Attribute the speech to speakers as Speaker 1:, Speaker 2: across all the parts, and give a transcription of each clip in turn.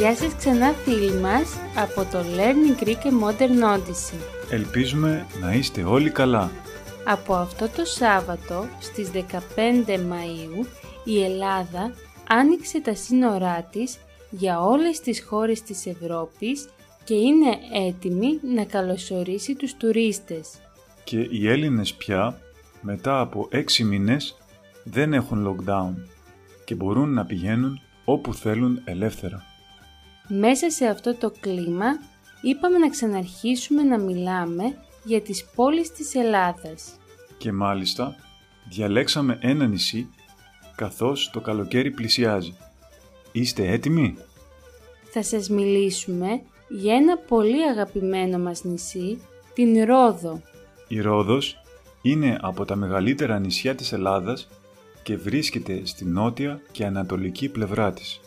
Speaker 1: Γεια σας ξανά φίλοι μας από το Learning Greek and Modern Odyssey.
Speaker 2: Ελπίζουμε να είστε όλοι καλά.
Speaker 1: Από αυτό το Σάββατο στις 15 Μαΐου η Ελλάδα άνοιξε τα σύνορά της για όλες τις χώρες της Ευρώπης και είναι έτοιμη να καλωσορίσει τους τουρίστες.
Speaker 2: Και οι Έλληνες πια, μετά από έξι μήνες, δεν έχουν lockdown και μπορούν να πηγαίνουν όπου θέλουν ελεύθερα.
Speaker 1: Μέσα σε αυτό το κλίμα είπαμε να ξαναρχίσουμε να μιλάμε για τις πόλεις της Ελλάδας.
Speaker 2: Και μάλιστα διαλέξαμε ένα νησί καθώς το καλοκαίρι πλησιάζει. Είστε έτοιμοι;
Speaker 1: Θα σας μιλήσουμε για ένα πολύ αγαπημένο μας νησί, την Ρόδο.
Speaker 2: Η Ρόδος είναι από τα μεγαλύτερα νησιά της Ελλάδας και βρίσκεται στη νότια και ανατολική πλευρά της.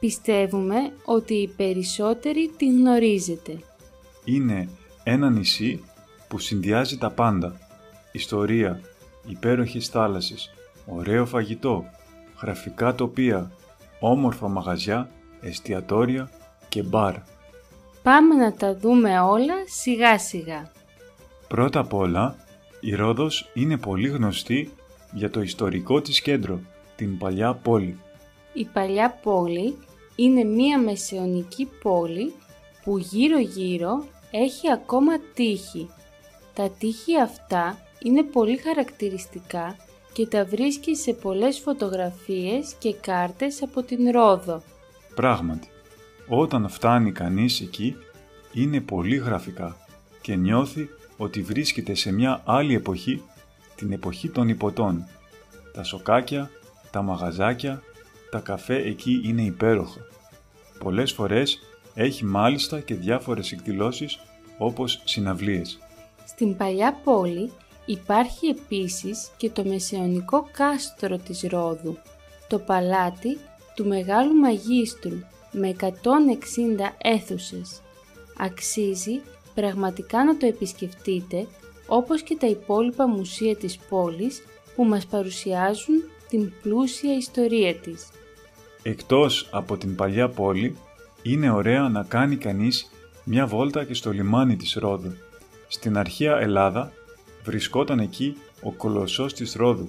Speaker 1: Πιστεύουμε ότι οι περισσότεροι την γνωρίζετε.
Speaker 2: Είναι ένα νησί που συνδυάζει τα πάντα. Ιστορία, υπέροχες θάλασσες, ωραίο φαγητό, γραφικά τοπία, όμορφα μαγαζιά, εστιατόρια και μπαρ.
Speaker 1: Πάμε να τα δούμε όλα σιγά σιγά.
Speaker 2: Πρώτα απ' όλα, η Ρόδος είναι πολύ γνωστή για το ιστορικό της κέντρο, την παλιά πόλη.
Speaker 1: Η παλιά πόλη είναι μία μεσαιωνική πόλη που γύρω γύρω έχει ακόμα τείχη. Τα τείχη αυτά είναι πολύ χαρακτηριστικά και τα βρίσκει σε πολλές φωτογραφίες και κάρτες από την Ρόδο.
Speaker 2: Πράγματι, όταν φτάνει κανείς εκεί, είναι πολύ γραφικά και νιώθει ότι βρίσκεται σε μια άλλη εποχή, την εποχή των υποτών. Τα σοκάκια, τα μαγαζάκια, τα καφέ εκεί είναι υπέροχα. Πολλές φορές έχει μάλιστα και διάφορες εκδηλώσεις όπως συναυλίες.
Speaker 1: Στην παλιά πόλη υπάρχει επίσης και το μεσαιωνικό κάστρο της Ρόδου, το παλάτι του Μεγάλου Μαγίστρου με 160 αίθουσες. Αξίζει πραγματικά να το επισκεφτείτε όπως και τα υπόλοιπα μουσεία της πόλης που μας παρουσιάζουν την πλούσια ιστορία της.
Speaker 2: Εκτός από την παλιά πόλη, είναι ωραία να κάνει κανείς μια βόλτα και στο λιμάνι της Ρόδου. Στην αρχαία Ελλάδα βρισκόταν εκεί ο κολοσσός της Ρόδου,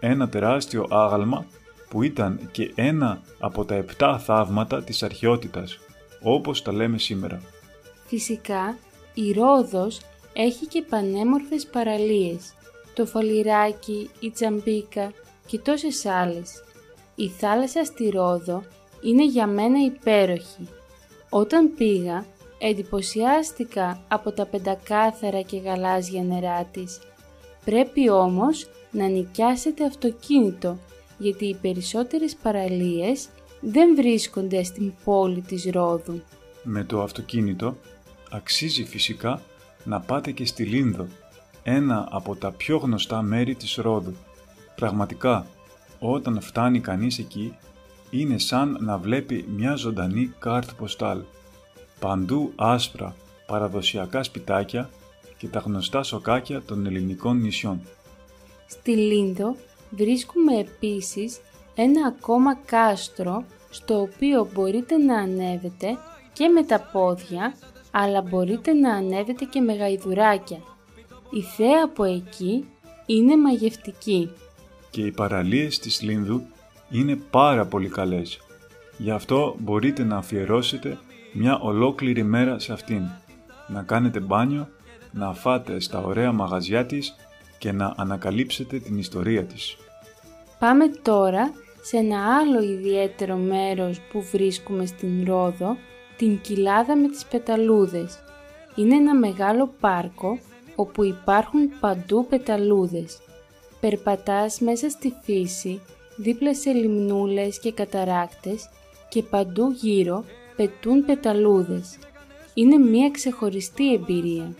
Speaker 2: ένα τεράστιο άγαλμα που ήταν και ένα από τα επτά θαύματα της αρχαιότητας, όπως τα λέμε σήμερα.
Speaker 1: Φυσικά, η Ρόδος έχει και πανέμορφες παραλίες, το Φαλιράκι, η Τζαμπίκα και τόσες άλλες. Η θάλασσα στη Ρόδο είναι για μένα υπέροχη. Όταν πήγα, εντυπωσιάστηκα από τα πεντακάθαρα και γαλάζια νερά της. Πρέπει όμως να νοικιάσετε αυτοκίνητο, γιατί οι περισσότερες παραλίες δεν βρίσκονται στην πόλη της Ρόδου.
Speaker 2: Με το αυτοκίνητο αξίζει φυσικά να πάτε και στη Λίνδο, ένα από τα πιο γνωστά μέρη της Ρόδου. Πραγματικά, όταν φτάνει κανείς εκεί, είναι σαν να βλέπει μια ζωντανή κάρτ ποστάλ. Παντού άσπρα, παραδοσιακά σπιτάκια και τα γνωστά σοκάκια των ελληνικών νησιών.
Speaker 1: Στη Λίνδο βρίσκουμε επίσης ένα ακόμα κάστρο στο οποίο μπορείτε να ανέβετε και με τα πόδια αλλά μπορείτε να ανέβετε και με γαϊδουράκια. Η θέα από εκεί είναι μαγευτική.
Speaker 2: Και οι παραλίες της Λίνδου είναι πάρα πολύ καλές. Γι' αυτό μπορείτε να αφιερώσετε μια ολόκληρη μέρα σε αυτήν. Να κάνετε μπάνιο, να φάτε στα ωραία μαγαζιά της και να ανακαλύψετε την ιστορία της.
Speaker 1: Πάμε τώρα σε ένα άλλο ιδιαίτερο μέρος που βρίσκουμε στην Ρόδο, την κοιλάδα με τις πεταλούδες. Είναι ένα μεγάλο πάρκο όπου υπάρχουν παντού πεταλούδες. Περπατάς μέσα στη φύση, δίπλα σε λιμνούλες και καταράκτες και παντού γύρω πετούν πεταλούδες. Είναι μια ξεχωριστή εμπειρία.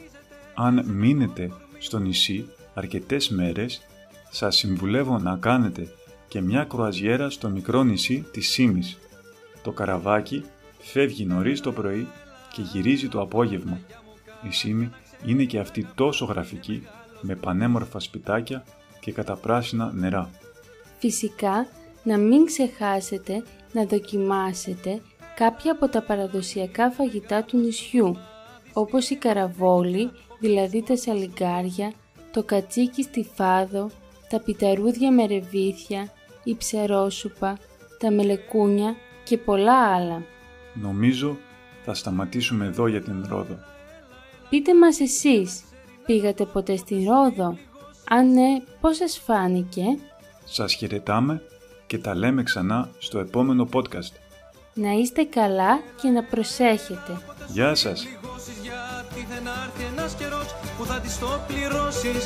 Speaker 2: Αν μείνετε στο νησί αρκετές μέρες, σας συμβουλεύω να κάνετε και μια κρουαζιέρα στο μικρό νησί της Σίμης. Το καραβάκι φεύγει νωρίς το πρωί και γυρίζει το απόγευμα. Η Σίμη είναι και αυτή τόσο γραφική με πανέμορφα σπιτάκια και καταπράσινα νερά.
Speaker 1: Φυσικά, να μην ξεχάσετε να δοκιμάσετε κάποια από τα παραδοσιακά φαγητά του νησιού, όπως η καραβόλη, δηλαδή τα σαλιγκάρια, το κατσίκι στη φάδο, τα πιταρούδια με ρεβίθια, η ψερόσουπα, τα μελεκούνια και πολλά άλλα.
Speaker 2: Νομίζω θα σταματήσουμε εδώ για την Ρόδο.
Speaker 1: Πείτε μας εσείς, πήγατε ποτέ στην Ρόδο; Αν ναι, πώς σας φάνηκε;
Speaker 2: Σας χαιρετάμε και τα λέμε ξανά στο επόμενο podcast.
Speaker 1: Να είστε καλά και να προσέχετε.
Speaker 2: Γεια σας!
Speaker 3: που θα της το πληρώσεις